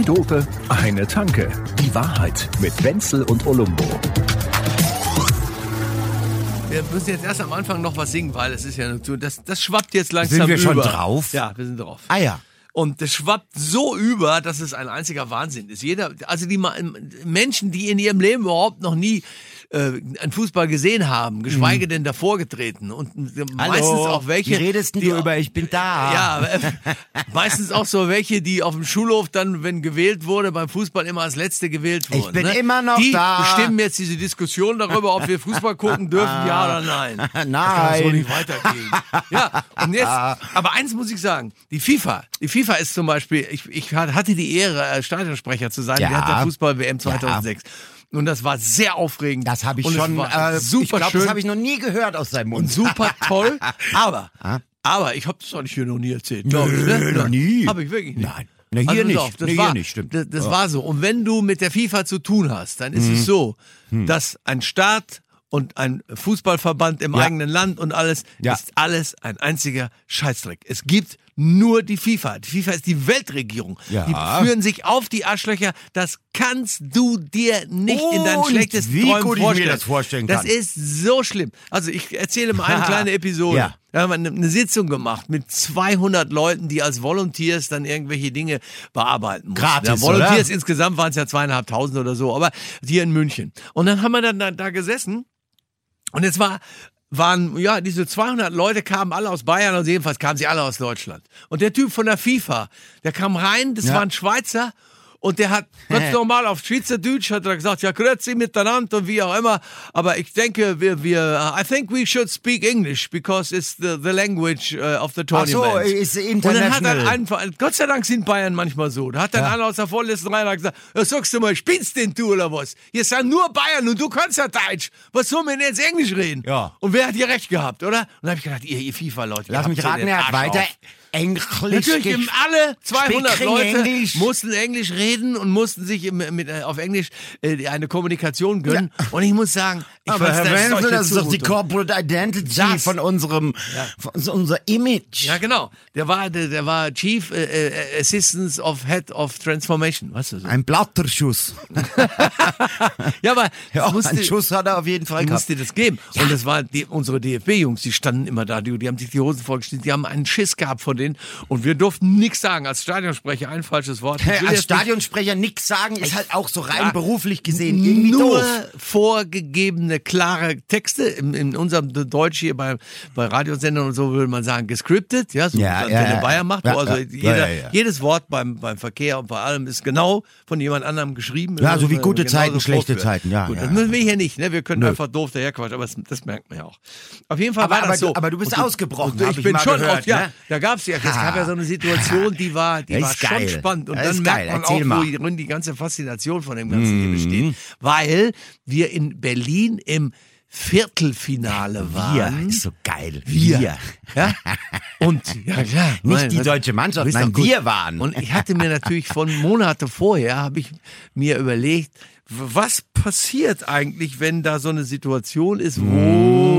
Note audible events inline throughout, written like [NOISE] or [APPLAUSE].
Zwei Dope, eine Tanke. Die Wahrheit mit Wenzel und Olumbo. Wir müssen jetzt erst am Anfang noch was singen, weil es ist ja so, das, das schwappt jetzt langsam Sind wir über. schon drauf? Ja, wir sind drauf. Ah ja. Und das schwappt so über, dass es ein einziger Wahnsinn ist. Jeder, also die Menschen, die in ihrem Leben überhaupt noch nie äh, einen Fußball gesehen haben, geschweige denn davor getreten und äh, meistens auch welche. Wie redest die du über Ich bin da? [LAUGHS] Ja, äh, meistens auch so welche, die auf dem Schulhof dann, wenn gewählt wurde, beim Fußball immer als Letzte gewählt wurden. bin ne? immer noch die da. bestimmen jetzt diese Diskussion darüber, ob wir Fußball gucken [LAUGHS] dürfen, ja oder nein. [LAUGHS] Das kann so Nein. nicht weitergehen. Ja, und jetzt, aber eins muss ich sagen, die FIFA, die FIFA ist zum Beispiel, ich, ich hatte die Ehre, äh, Stadionsprecher zu sein, Ja. während der Fußball-WM 2006. Und das war sehr aufregend. Das habe ich und schon. Äh, super ich glaube, schön das habe ich noch nie gehört aus seinem Mund. und super toll. [LAUGHS] Aber, aber ich habe das doch nicht hier noch nie erzählt. glaub ich, Nö, ne? noch nie. Habe ich wirklich nicht. Nein. Na, hier pass nicht. auf, das Nee, war, hier nicht, stimmt. Das, das war so. Und wenn du mit der FIFA zu tun hast, dann ist Mhm. es so, Hm. dass ein Staat und ein Fußballverband im Ja. eigenen Land und alles Ja. ist alles ein einziger Scheißdreck. Es gibt nur die FIFA. Die FIFA ist die Weltregierung. Ja. Die führen sich auf die Arschlöcher. Das kannst du dir nicht in deinen Und schlechtesten wie Träumen gut ich mir vorstellen. das vorstellen Das kann. ist so schlimm. Also ich erzähle mal eine [LAUGHS] kleine Episode. Ja. Da haben wir eine, eine Sitzung gemacht mit 200 Leuten, die als Volunteers dann irgendwelche Dinge bearbeiten mussten. Gratis, ja, Volunteers oder? insgesamt waren es ja zweieinhalbtausend oder so, aber hier in München. Und dann haben wir dann da, da gesessen und es war waren, ja, diese 200 Leute kamen alle aus Bayern, also jedenfalls kamen sie alle aus Deutschland. Und der Typ von der FIFA, der kam rein, das Ja. war ein Schweizer, und der hat ganz normal auf Schweizerdeutsch hat er gesagt, ja, grüezi miteinander und wie auch immer. Aber ich denke, wir, wir, I think we should speak English because it's the, the language uh, of the Ach so, tournament. ist Und dann hat international. er einfach, Gott sei Dank sind Bayern manchmal so. Da hat dann einer aus der vorletzten Reihe gesagt, ja, sagst du mal, spinnst denn du oder was? Hier sind nur Bayern und du kannst ja Deutsch. Was soll man denn jetzt Englisch reden? Ja. Und wer hat hier recht gehabt, oder? Und dann habe ich gedacht, ihr, ihr FIFA-Leute. Lass mich raten, er hat weiter auf. Englisch Natürlich, alle 200 Speaking Leute English. mussten Englisch reden und mussten sich im, mit, äh, auf Englisch äh, eine Kommunikation gönnen. Und ich muss sagen, ich Aber Herr das Wenzel, das ist doch die. Corporate Identity Das. von unserem, von so unser Image. Ja, genau. Der war, der, der war Chief äh, äh, Assistant of Head of Transformation, weißt du so. Ein Blatterschuss. [LAUGHS] Ja, aber Ja, musste, einen Schuss hat er auf jeden Fall gehabt. musste das geben. Und das war die, unsere DFB-Jungs, die standen immer da, die, die haben sich die Hosen vorgestellt, die haben einen Schiss gehabt vor denen und wir durften nichts sagen. Als Stadionsprecher ein falsches Wort. Als Stadionsprecher nix sagen, ist halt auch so rein Ja. beruflich gesehen irgendwie nur doof. vorgegebene, klare Texte. In, in unserem Deutsch hier bei, bei Radiosendern und so würde man sagen, gescriptet, ja, so Ja, wie ja, Antenne ja. Bayern macht. Also jeder, jedes Wort beim, beim Verkehr und bei allem ist genau von jemand anderem geschrieben. Ja, so wie Äh, gute Zeiten, schlechte. Zeiten, ja, Gut, das müssen wir hier nicht, ne? Wir können Nö. einfach doof daherquatschen, aber das, das merkt man ja auch. Auf jeden Fall Aber- war das aber so. du- aber du bist Und ausgebrochen, und ich ich bin mal schon gehört, oft, ja. ne? Da gab's ja, es gab ja so eine Situation, die war, die war schon geil. spannend. Und Das dann merkt man Erzähl auch, mal. Mhm. worin die ganze Faszination von dem Ganzen hier besteht. Weil wir in Berlin im Viertelfinale Wir, waren. ist so geil. Wir. Ja? Und, [LAUGHS] ja klar. Nicht mein, die was- deutsche Mannschaft, nein, wir waren. Und ich hatte mir natürlich von Monate vorher, habe ich mir überlegt, was passiert eigentlich, wenn da so eine Situation ist, wo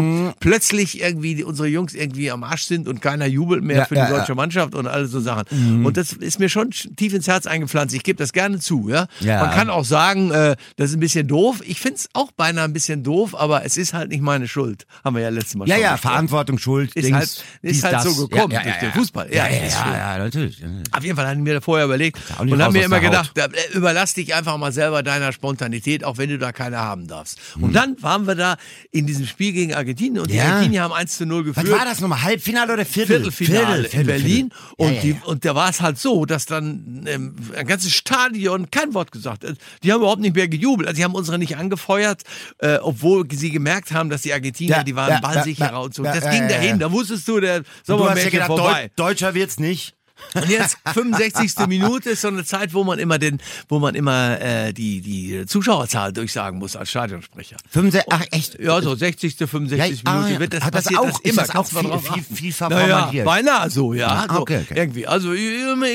Mhm. plötzlich irgendwie unsere Jungs irgendwie am Arsch sind und keiner jubelt mehr Ja, für die ja, deutsche ja. Mhm. Mannschaft und all so Sachen. Und das ist mir schon tief ins Herz eingepflanzt. Ich gebe das gerne zu. Ja? Ja. Man kann auch sagen, äh, das ist ein bisschen doof. Ich finde es auch beinahe ein bisschen doof, aber es ist halt nicht meine Schuld. Haben wir ja letztes Mal Ja, schon ja, besprochen. Verantwortung, Schuld, Ist Dings, halt- ist halt das. so gekommen ja, ja, durch ja, den ja. Fußball. Ja, Ja, ja, ja, ja, natürlich. Auf jeden Fall hatte ich mir vorher überlegt und haben mir immer gedacht, äh, überlass dich einfach mal selber deiner Spontanität, auch wenn du da keine haben darfst. Und dann waren wir da in diesem Spiel gegen Argentinien und die Hm. Ja. Argentinier haben 1 zu 0 Was geführt. war das nochmal? Halbfinale oder Viertel? Viertelfinale Viertel, in Berlin Viertel. und, Ja, die, und da war es halt so, dass dann ähm, ein ganzes Stadion kein Wort gesagt hat. Die haben überhaupt nicht mehr gejubelt. Also die haben unsere nicht angefeuert, äh, obwohl sie gemerkt haben, dass die Argentinier, die waren ballsicherer und so. das ging dahin, da wusstest du, der Du hast ja Sommermärchen vorbei. Deu Deutscher wird's nicht. Und jetzt 65. Minute ist so eine Zeit, wo man immer den, wo man immer äh, die die Zuschauerzahl durchsagen muss als Stadionsprecher. 65, ach echt? Ja, so 60. 65. Ja, Minute ah, wird das Hat das passiert auch- das immer das auch viel- viel- vielfach naja, beinahe so, ja. Ah, okay, okay. Irgendwie. Also ich,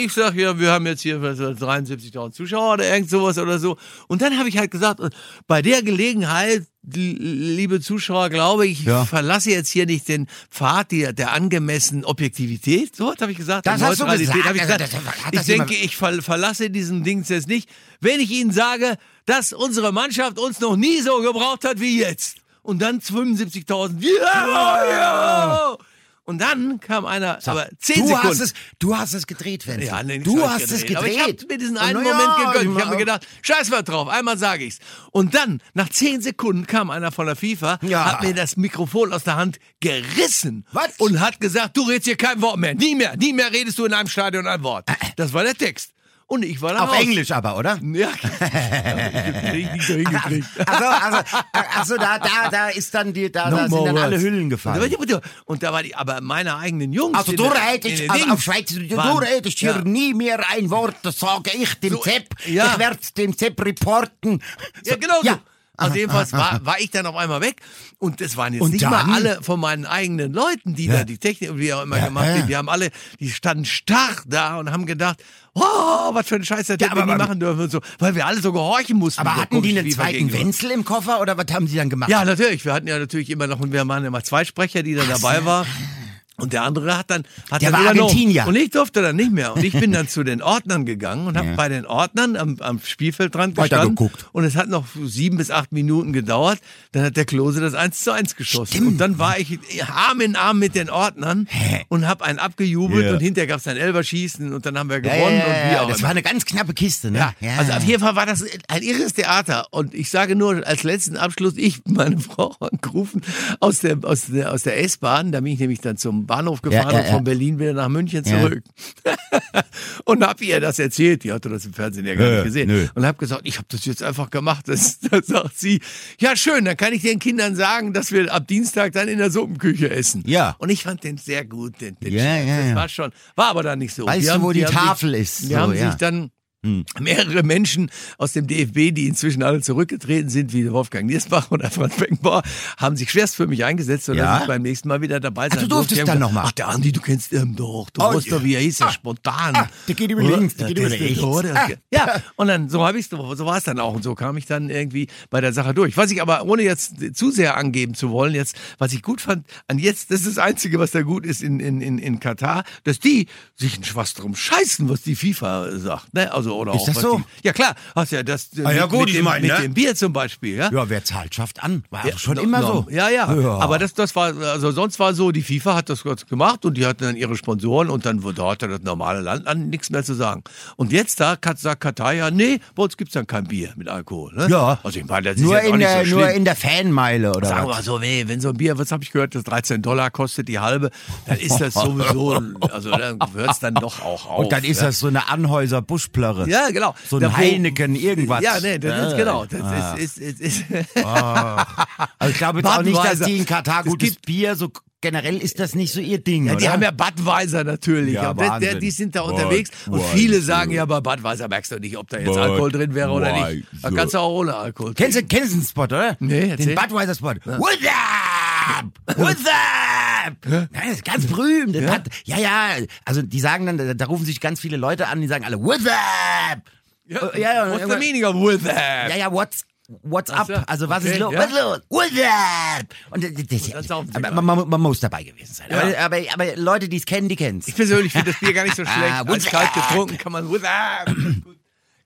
ich sag ja, wir haben jetzt hier was, 73.000 Zuschauer oder irgend sowas oder so. Und dann habe ich halt gesagt, bei der Gelegenheit liebe Zuschauer, glaube ich, Ja. verlasse jetzt hier nicht den Pfad der, der angemessenen Objektivität. So was habe ich gesagt. Das hast du gesagt. hab Ich, Also, gesagt. das- hat ich das denke, ich ver verlasse diesen Dings jetzt nicht, wenn ich Ihnen sage, dass unsere Mannschaft uns noch nie so gebraucht hat wie jetzt. Und dann 75.000. Ja, ja. Und dann kam einer, aber 10 du Sekunden. hast es, du hast es gedreht, Wenzel. Ja, nee, du hast ich es gedreht. Aber ich habe mir diesen einen Moment ja, gegönnt. Ich ich habe mir gedacht, scheiß mal drauf, einmal sage ich's. Und dann, nach zehn Sekunden, kam einer von der FIFA, Ja. hat mir das Mikrofon aus der Hand gerissen Was? und hat gesagt, du redest hier kein Wort mehr. Nie mehr, nie mehr redest du in einem Stadion ein Wort. Das war der Text. Und ich war dann Auf raus. Englisch aber, oder? [LAUGHS] Ja. Also, also, also da, da, da ist dann die, da, da sind dann alle. Hüllen gefallen. Und da war die, aber meine eigenen Jungs. Also du redest, also auf Schweizerdeutsch, du redest hier Ja. nie mehr ein Wort, das sage ich dem So, Zepp. ja. Ich werde dem Zepp reporten. Ja, So, genau so. Ja. Also jedenfalls war, war ich dann auf einmal weg und das waren jetzt Und nicht dann? mal alle von meinen eigenen Leuten, die da die Technik und wie auch immer Ja, gemacht ja. haben. Die haben alle, die standen starr da und haben gedacht, oh, was für ein Scheiß das Ja, hätten wir nie machen dürfen und so, weil wir alle so gehorchen mussten. Aber hatten die einen zweiten. Wenzel im Koffer oder was haben sie dann gemacht? Ja, natürlich. Wir hatten ja natürlich immer noch, und wir waren immer zwei Sprecher, die dann dabei waren. Und der andere hat dann, hat Der dann war noch- Argentinier. Und ich durfte dann nicht mehr. Und ich bin dann zu den Ordnern gegangen und habe Ja. bei den Ordnern am, am Spielfeldrand gestanden. geguckt. Und es hat noch sieben bis acht Minuten gedauert. Dann hat der Klose das 1 zu 1 geschossen. Stimmt. Und dann war ich Arm in Arm mit den Ordnern und habe einen abgejubelt. Ja. Und hinterher gab es ein Elberschießen und dann haben wir gewonnen ja, und wie auch Das immer. war eine ganz knappe Kiste, ne? Ja, also auf jeden Fall war das ein irres Theater. Und ich sage nur als letzten Abschluss, ich, meine [LAUGHS] Frau, angerufen aus der, aus der, aus der S-Bahn. Da bin ich nämlich dann zum Bahnhof gefahren ja, und von ja. Berlin wieder nach München Ja. zurück. [LAUGHS] und habe ihr das erzählt. Die hatte das im Fernsehen ja gar Ja, nicht gesehen. nö. Und habe gesagt, ich habe das jetzt einfach gemacht. Das, [LAUGHS] da sagt sie, ja schön, dann kann ich den Kindern sagen, dass wir ab Dienstag dann in der Suppenküche essen. Ja. Und ich fand den sehr gut. Den, den Ja, ja, das ja. war schon, war aber dann nicht so. Weißt du, wo die haben Tafel sich, ist? Die So, haben ja. sich dann mehrere Menschen aus dem DFB, die inzwischen alle zurückgetreten sind, wie Wolfgang Niersbach oder Franz Beckenbauer, haben sich schwerst für mich eingesetzt, sodass Ja? ich beim nächsten Mal wieder dabei sein du durftest dann gesagt, noch mal? Ach, der Andi, du kennst ihn doch. Du Oh, weißt doch, wie er hieß, der spontan. ah, der geht über links, der geht über ist rechts. Ah. Ja, und dann, so habe ich so war es dann auch. Und so kam ich dann irgendwie bei der Sache durch. Was ich aber, ohne jetzt zu sehr angeben zu wollen, jetzt, was ich gut fand, an jetzt, das ist das Einzige, was da gut ist in, in, in, in Katar, dass die sich was drum scheißen, was die FIFA sagt. Ne? Also, oder Ist auch das so? Die, ja klar, hast ja das Ah, ja, mit, gut, mit, dem, mein, mit ne? dem Bier zum Beispiel, ja. Ja, wer zahlt, schafft an. War Ja, schon no- immer no- so. Ja, ja, Ja. Aber das, das war, also sonst war so, die FIFA hat das kurz gemacht und die hatten dann ihre Sponsoren und dann da hatte das normale Land an nichts mehr zu sagen. Und jetzt da sagt Katar ja, nee, bei uns gibt's dann kein Bier mit Alkohol. Ne? Ja. Also ich meine, das ist Nur jetzt auch in, nicht der, so nur in der Fanmeile, oder Sagen wir mal so, nee, wenn so ein Bier, was habe ich gehört, das 13 Dollar kostet die halbe, dann ist das sowieso, also dann hört's dann doch auch auf. Und dann ist das so eine Anhäuser Ja, genau. So ein Da, Heineken, irgendwas. Ja, nee, das ist genau. Das ist, ist, ist, ist Also ich glaube jetzt auch nicht, dass die in Katar Es gutes gibt- Bier, so generell ist das nicht so ihr Ding, Ja, oder? die haben ja Budweiser natürlich. Ja, der, der, die sind da Bud- unterwegs. Und Budweiser. viele sagen ja, bei Budweiser merkst du nicht, ob da jetzt Bud- Alkohol drin wäre oder nicht. Da kannst du auch ohne Alkohol Kennst du, kennst du den Spot, oder? Nee, erzähl. Den Budweiser-Spot. What's up? What's up? Ja, das ist ganz berühmt. Ja? Hat, ja, ja. Also die sagen dann, da, da rufen sich ganz viele Leute an, die sagen alle, what's up? Ja, Ja, ja, What's the ja. meaning of with that? Ja, ja, what's, what's up? so, Also was okay, ist los? ja. Was ist los? What's up? Und das, das, aber man, man, muss dabei gewesen sein. Ja. Aber, aber, aber Leute, die es kennen, die kennen es. Ich persönlich finde das Bier gar nicht so schlecht. Ah, Als with kalt getrunken kann man with that. [CLEARS THROAT]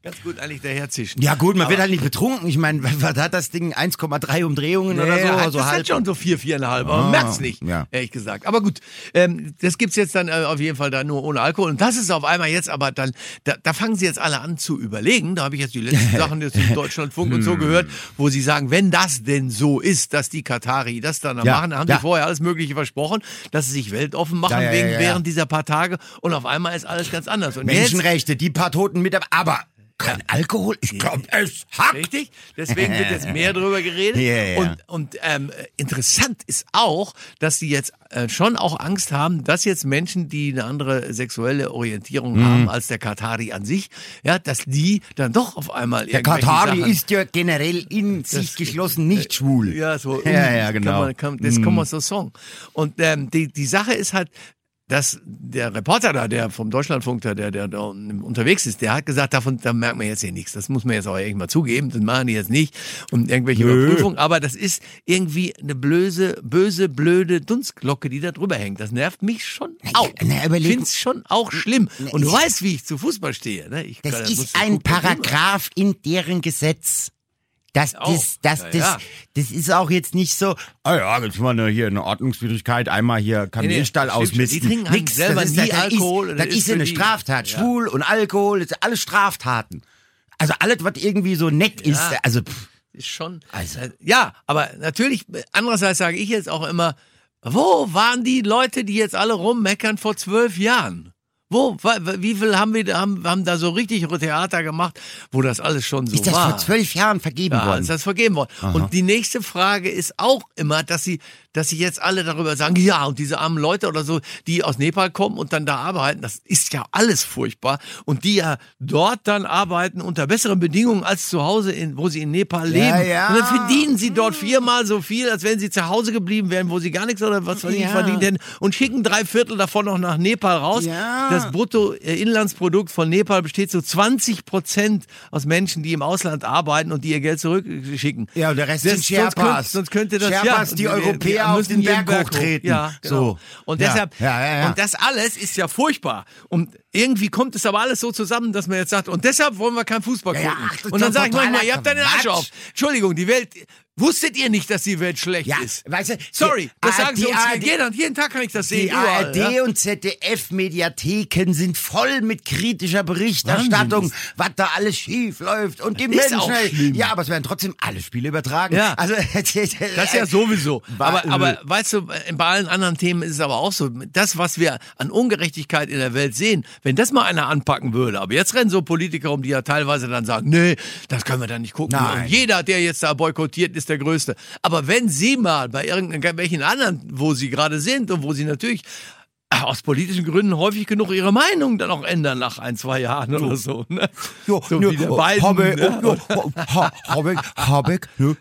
Ganz gut eigentlich daherzischen. Ja gut, man Aber- wird halt nicht betrunken. Ich meine, [LAUGHS] was hat das Ding? 1,3 Umdrehungen oder so? Ja, so das hat halb. schon so vier, viereinhalb, aber man Ah, merkt's nicht, ja. ehrlich gesagt. Aber gut, ähm, das gibt's jetzt dann äh, auf jeden Fall dann nur ohne Alkohol. Und das ist auf einmal jetzt aber dann, da, da fangen sie jetzt alle an zu überlegen. Da habe ich jetzt die letzten [LAUGHS] Sachen jetzt im Deutschlandfunk und so Hm. gehört, wo sie sagen, wenn das denn so ist, dass die Katari das dann Ja, machen, haben ja. die vorher alles Mögliche versprochen, dass sie sich weltoffen machen ja, wegen, während dieser paar Tage. Und auf einmal ist alles ganz anders. Und jetzt, Menschenrechte, die paar Toten mit, aber kein Alkohol? Ich glaube, es hat. Richtig? Deswegen wird jetzt mehr drüber geredet. [LAUGHS] Ja, ja. Und, und ähm, interessant ist auch, dass sie jetzt äh, schon auch Angst haben, dass jetzt Menschen, die eine andere sexuelle Orientierung Mhm. haben als der Katari an sich, ja, dass die dann doch auf einmal Der Katari Sachen, ist ja generell in sich geschlossen nicht schwul. ja, so, Ja, ja, genau. Kann man, kann, das kann man so sagen. Und ähm, die, die Sache ist halt, dass der Reporter da, der vom Deutschlandfunk da, der, der da unterwegs ist, der hat gesagt, davon, da merkt man jetzt hier nichts. Das muss man jetzt auch irgendwann mal zugeben. Das machen die jetzt nicht und irgendwelche Nö. Überprüfungen. Aber das ist irgendwie eine blöse, böse, blöde Dunstglocke, die da drüber hängt. Das nervt mich schon auch. na, ich finde es schon auch schlimm. Und du weißt, wie ich zu Fußball stehe. Ne? Ich, Das kann- ist ein. Paragraph in deren Gesetz. Das, Auch. das, das, Ja, das, ja. das ist auch jetzt nicht so, ah ja, jetzt mal eine, hier eine Ordnungswidrigkeit, einmal hier das stimmt schon. ausmisten. Die trinken halt Nix, selber das ist, nie das Alkohol, Ist, das ist ist ja eine die- Straftat. Ja. Schwul und Alkohol, das sind alles Straftaten. Also alles, was irgendwie so nett ist, also pff, ist schon. Also- äh, ja, aber natürlich, andererseits sage ich jetzt auch immer, wo waren die Leute, die jetzt alle rummeckern vor zwölf Jahren? Wo, wie viel haben wir, da- haben, haben da so richtig Theater gemacht, wo das alles schon so ist das war? vor zwölf Jahren vergeben Ja, worden. ist das vergeben worden. Und die nächste Frage ist auch immer, dass sie, dass sie jetzt alle darüber sagen, ja, und diese armen Leute oder so, die aus Nepal kommen und dann da arbeiten, das ist ja alles furchtbar. Und die ja dort dann arbeiten unter besseren Bedingungen als zu Hause, in, wo sie in Nepal leben. ja. Und dann verdienen sie dort viermal so viel, als wenn sie zu Hause geblieben wären, wo sie gar nichts oder was weiß ich Ja. verdient hätten und schicken drei Viertel davon noch nach Nepal raus. Ja. Das Bruttoinlandsprodukt von Nepal besteht so 20 Prozent aus Menschen, die im Ausland arbeiten und die ihr Geld zurückschicken. Ja, und der Rest Das- sind sonst Sherpas. Könnte, sonst könnte das Sherpas, ja, die Europäer wir auf den Berg hochtreten. Ja, genau. So. Und deshalb, Ja, ja, ja. und das alles ist ja furchtbar. Und irgendwie kommt es aber alles so zusammen, dass man jetzt sagt, und deshalb wollen wir keinen Fußball gucken. ach, und dann sage ich manchmal, ihr habt deinen Arsch auf. Entschuldigung, die Welt, wusstet ihr nicht, dass die Welt schlecht Ja, ist? weißt du, Sorry, die das sagen sie uns ARD jeden, jeden Tag kann ich das sehen. Die überall, ARD ja? und ZDF-Mediatheken sind voll mit kritischer Berichterstattung, was da alles schief läuft und die Ist Menschen. Ja, aber es werden trotzdem alle Spiele übertragen. Ja. Also, [LAUGHS] Das ist ja sowieso. Aber, aber weißt du, bei allen anderen Themen ist es aber auch so, das, was wir an Ungerechtigkeit in der Welt sehen, wenn das mal einer anpacken würde, aber jetzt rennen so Politiker um, die ja teilweise dann sagen, nee, das können wir dann nicht gucken. Nein. Und jeder, der jetzt da boykottiert, ist der Größte. Aber wenn Sie mal bei irgendwelchen anderen, wo Sie gerade sind und wo Sie natürlich aus politischen Gründen häufig genug ihre Meinung dann auch ändern nach ein, zwei Jahren oder so. Ne? Ne, wie der Biden. Ne? Habeck, Habeck, ja,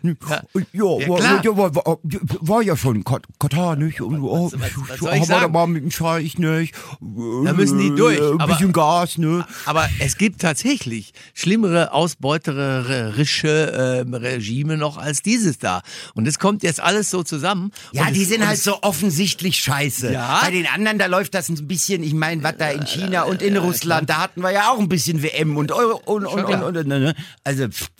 Ja, war, klar. ja, schon Kat- Katar, nicht? Und, oh, was- was so, soll ich haben wir da sagen? mal mit dem Scheich, nicht? Da müssen die durch, Ein aber- bisschen Gas, ne? Aber es gibt tatsächlich schlimmere, ausbeuterische äh, Regime noch als dieses da. Und es kommt jetzt alles so zusammen. Ja, die es, sind halt so offensichtlich scheiße. Ja. Bei den anderen, da läuft das ein bisschen, ich meine, was da in China und in Russland, da hatten wir ja auch ein bisschen WM und Euro und, und, und, und, und, ne? Also, pff,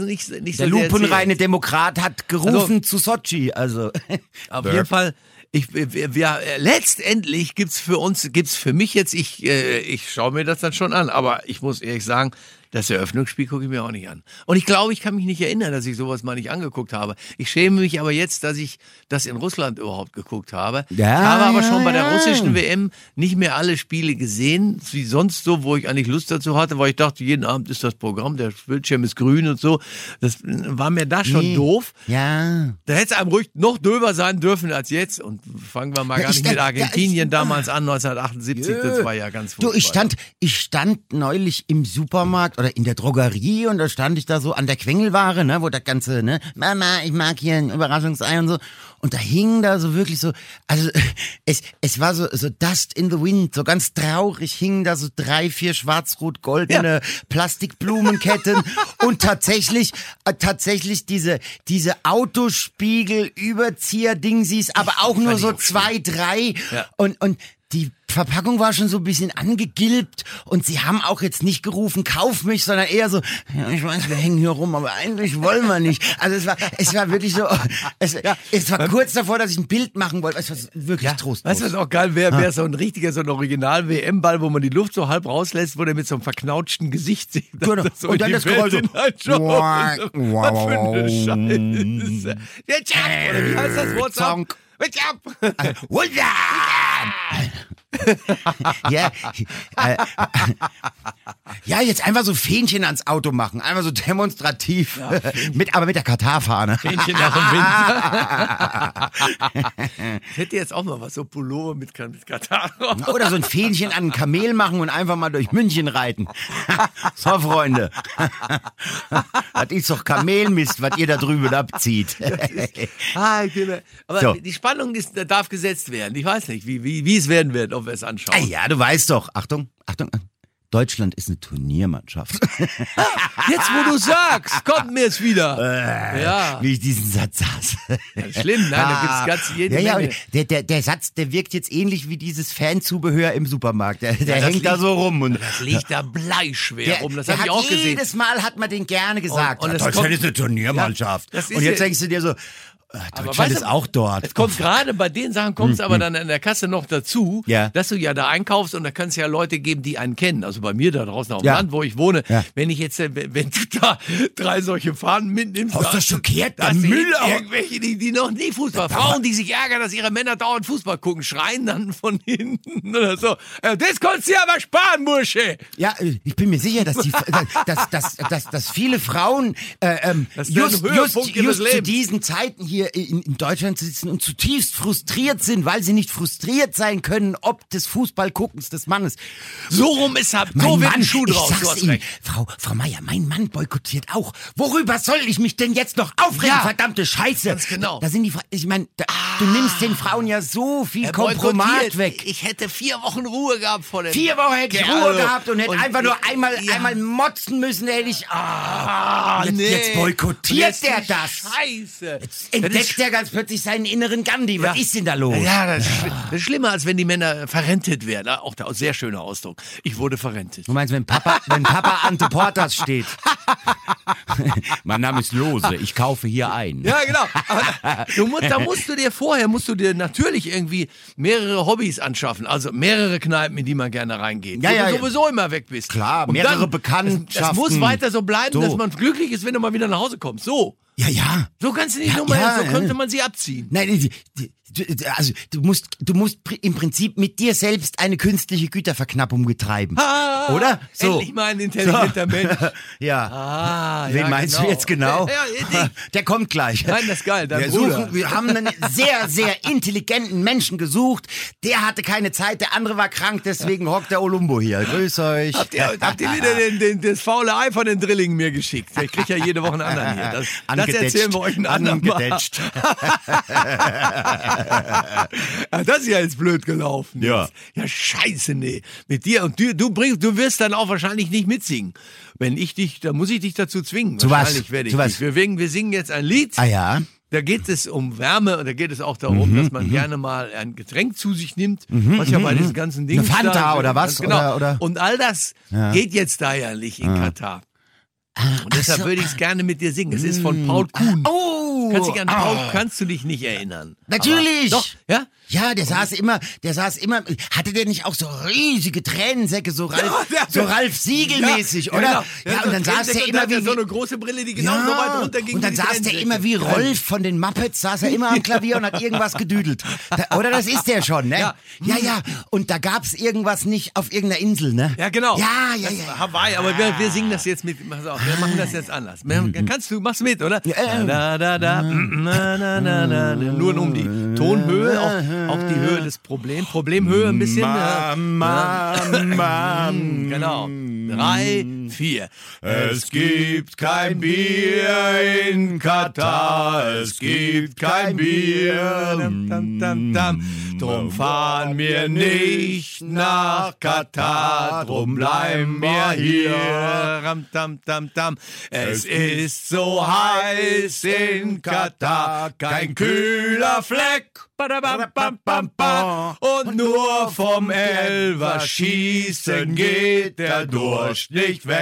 nicht, nicht der lupenreine. Demokrat hat gerufen zu Sochi, also. [LAUGHS] Auf jeden Fall. Ich, wir, wir, letztendlich gibt's für uns, gibt's für mich jetzt, ich, äh, ich schaue mir das dann schon an, aber ich muss ehrlich sagen, das Eröffnungsspiel gucke ich mir auch nicht an. Und ich glaube, ich kann mich nicht erinnern, dass ich sowas mal nicht angeguckt habe. Ich schäme mich aber jetzt, dass ich das in Russland überhaupt geguckt habe. Ja, ich habe aber ja, schon bei der ja. russischen WM nicht mehr alle Spiele gesehen, wie sonst so, wo ich eigentlich Lust dazu hatte, weil ich dachte, jeden Abend ist das Programm, der Bildschirm ist grün und so. Das war mir da schon Nee. doof. Ja. Da hätte es einem ruhig noch döber sein dürfen als jetzt. Und fangen wir mal Ja, gar ich nicht mit stand- ja, Argentinien ich- damals an, 1978. Das war ja ganz Du, ich furchtbar. stand, ich stand neulich im Supermarkt oder in der Drogerie und da stand ich da so an der Quengelware, ne, wo das ganze, ne, Mama, ich mag hier ein Überraschungsei und so. Und da hing da so wirklich so, also [LAUGHS] es, es war so, so Dust in the Wind, so ganz traurig hingen da so drei, vier schwarz-rot-goldene Plastikblumenketten [LAUGHS] und tatsächlich, äh, tatsächlich diese, diese Autospiegel-Überzieher-Dingsies, aber auch nur so zwei, drei Ja. und, und die Verpackung war schon so ein bisschen angegilbt und sie haben auch jetzt nicht gerufen, kauf mich, sondern eher so, ja, ich weiß, wir hängen hier rum, aber eigentlich wollen wir nicht. Also es war, es war wirklich so, es, es war kurz davor, dass ich ein Bild machen wollte. Es war wirklich trostlos. Weißt du, was auch geil wäre? Wäre so ein richtiger, so ein Original-WM-Ball, wo man die Luft so halb rauslässt, wo der mit so einem verknautschten Gesicht sieht. Genau. so Und dann das Geräusch so, wow, Was für eine wow. Scheiße. Jetzt ab! Oder wie heißt das? Up? Zonk. What's up? What's up? Ja, äh, ja, jetzt einfach so Fähnchen ans Auto machen. Einfach so demonstrativ. mit, aber mit der Katar-Fahne. Fähnchen nach dem Wind. [LAUGHS] ich hätte jetzt auch mal was, so Pullover mit, mit Katar. Oder so ein Fähnchen an ein Kamel machen und einfach mal durch München reiten. [LAUGHS] so, Freunde. [LAUGHS] das ist doch Kamelmist, was ihr da drüben abzieht. ah, aber so. die Spannung ist, darf gesetzt werden. Ich weiß nicht, wie, wie, wie es werden wird, ob wir es anschauen. Ah, ja, du weißt doch. Achtung, Achtung. Deutschland ist eine Turniermannschaft. [LAUGHS] Jetzt, wo du sagst, kommt mir es wieder. Äh, ja. Wie ich diesen Satz saß. Ja, schlimm, nein, ah, da gibt es ganz jede ja, Menge. Ja, der, der, der Satz, der wirkt jetzt ähnlich wie dieses Fanzubehör im Supermarkt. Der, der hängt liegt, da so rum. Und, das liegt da bleischwer rum, das habe ich auch gesehen. Jedes Mal hat man den gerne gesagt. Und, und Deutschland kommt, ist eine Turniermannschaft. und jetzt denkst du dir so, Deutschland weißt du, ist auch dort. Es kommt gerade bei den Sachen kommt es aber dann in der Kasse noch dazu, ja. dass du ja da einkaufst und da kann es ja Leute geben, die einen kennen. Also bei mir da draußen auf dem ja. Land, wo ich wohne, ja. wenn ich jetzt, wenn du da drei solche Fahnen mitnimmst, hast du schockiert, der Müll irgendwelche, die, die noch nie Fußball, Frauen, die sich ärgern, dass ihre Männer dauernd Fußball gucken, schreien dann von [LAUGHS] hinten oder so. Das konntest du aber sparen, Bursche. Ja, äh, ich bin mir sicher, dass die, [LAUGHS] dass, dass, dass, dass viele Frauen äh, ähm, just, just, just zu diesen Zeiten hier in, in Deutschland sitzen und zutiefst frustriert sind, weil sie nicht frustriert sein können, ob des Fußballguckens des Mannes. So rum ist ab, so wird ein Schuh draus. Ich sag's Ihnen, Frau, Frau Meier, mein Mann boykottiert auch. Worüber soll ich mich denn jetzt noch aufregen? Ja, Verdammte Scheiße. Ganz genau. Da sind die, ich meine, ah, du nimmst den Frauen ja so viel Kompromat weg. Ich hätte vier Wochen Ruhe gehabt vor dem. Vier Wochen hätte ich Ruhe gehabt und hätte und einfach nur einmal, ja. einmal motzen müssen, hätte ich, ah, jetzt, nee. jetzt boykottiert der das. Scheiße. Jetzt entdeckt er ganz plötzlich seinen inneren Gandhi. Was ja. ist denn da los? Ja, das, ist, das ist schlimmer, als wenn die Männer verrentet werden. Auch da, sehr schöner Ausdruck. Ich wurde verrentet. Du meinst, wenn Papa, wenn Papa Ante Portas steht? [LAUGHS] [LAUGHS] mein Name ist Lose, ich kaufe hier ein. Ja, genau. Aber du, da musst du dir vorher, musst du dir natürlich irgendwie mehrere Hobbys anschaffen. Also mehrere Kneipen, in die man gerne reingeht. Ja, wo ja, du sowieso immer weg bist. Klar, mehrere dann, Bekanntschaften. Das, muss weiter so bleiben, so. dass man glücklich ist, wenn du mal wieder nach Hause kommst. So. Ja, ja. So kannst du nicht ja, nur mal, ja, so könnte man sie abziehen. Nein, die, die, also du musst, du musst im Prinzip mit dir selbst eine künstliche Güterverknappung betreiben. Ah, oder? So. Endlich mal ein intelligenter so. Mensch. [LAUGHS] ja. Ah, Wen ja, meinst genau. du jetzt genau? [LAUGHS] Der kommt gleich. Nein, das ist geil. Wir, suchen, wir haben einen sehr, sehr intelligenten Menschen gesucht. Der hatte keine Zeit, der andere war krank, deswegen hockt der Olumbo hier. Grüß euch. Habt ihr, habt ihr wieder den, den, das faule Ei von den Drillingen mir geschickt? Ich krieg ja jede Woche einen anderen hier. Das, das erzählen wir euch einen anderen Mal. das ist ja jetzt blöd gelaufen. Ja. Ja, scheiße, nee. Mit dir und du, du bringst, du wirst dann auch wahrscheinlich nicht mitsingen. Wenn ich dich, da muss ich dich dazu zwingen. Zu wahrscheinlich was? werde ich Zu was? Wir, wir singen jetzt ein Lied. Ah ja. Da geht es um Wärme und da geht es auch darum, mhm, dass man mhm. gerne mal ein Getränk zu sich nimmt, mhm, was ja bei mhm, diesen ganzen Dingen. Eine Fanta da, oder was? Genau. Oder, oder? Und all das ja. geht jetzt da ja nicht in ja. Katar. Ah, und deshalb so. würde ich es gerne mit dir singen. Es ist von Paul Kuhn. Oh! Kannst, dich an Paul, oh. kannst du dich nicht erinnern? Natürlich! Aber, doch, ja? Ja, der saß immer, der saß immer, hatte der nicht auch so riesige Tränensäcke, so Ralf, ja, so Ralf Siegelmäßig, ja, oder? Genau. Ja, ja, und dann saß der immer wie, so eine große Brille, die genau so weit runter ging. Und dann saß der immer wie Rolf von den Muppets, saß er immer am Klavier und hat irgendwas gedüdelt. Da, oder das ist der schon, ne? Ja, ja. ja. Und da gab's irgendwas nicht auf irgendeiner Insel, ne? Ja, genau. Ja, ja, ja. Hawaii, aber wir, wir singen das jetzt mit, pass auf, wir machen das jetzt anders. Kannst du, machst mit, oder? Ja, äh, da, da, da, na, na, na, na, nur um die Tonhöhe, auch, auch die Höhe des Problem. Problemhöhe ein bisschen. Mama, Mama. [LAUGHS] Genau. Drei, vier. Es gibt kein Bier in Katar. Es gibt kein Bier. Drum fahren wir nicht nach Katar. Drum bleiben wir hier. Es ist so heiß in Katar. Kein kühler Fleck. Und nur vom Elver schießen geht der Durst nicht weg.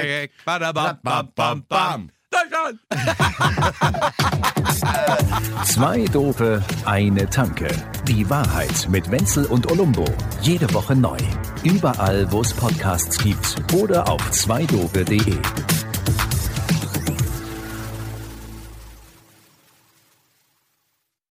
[LAUGHS] Zwei Dope, eine Tanke. Die Wahrheit mit Wenzel und Olumbo. Jede Woche neu. Überall, wo es Podcasts gibt oder auf zweidope.de.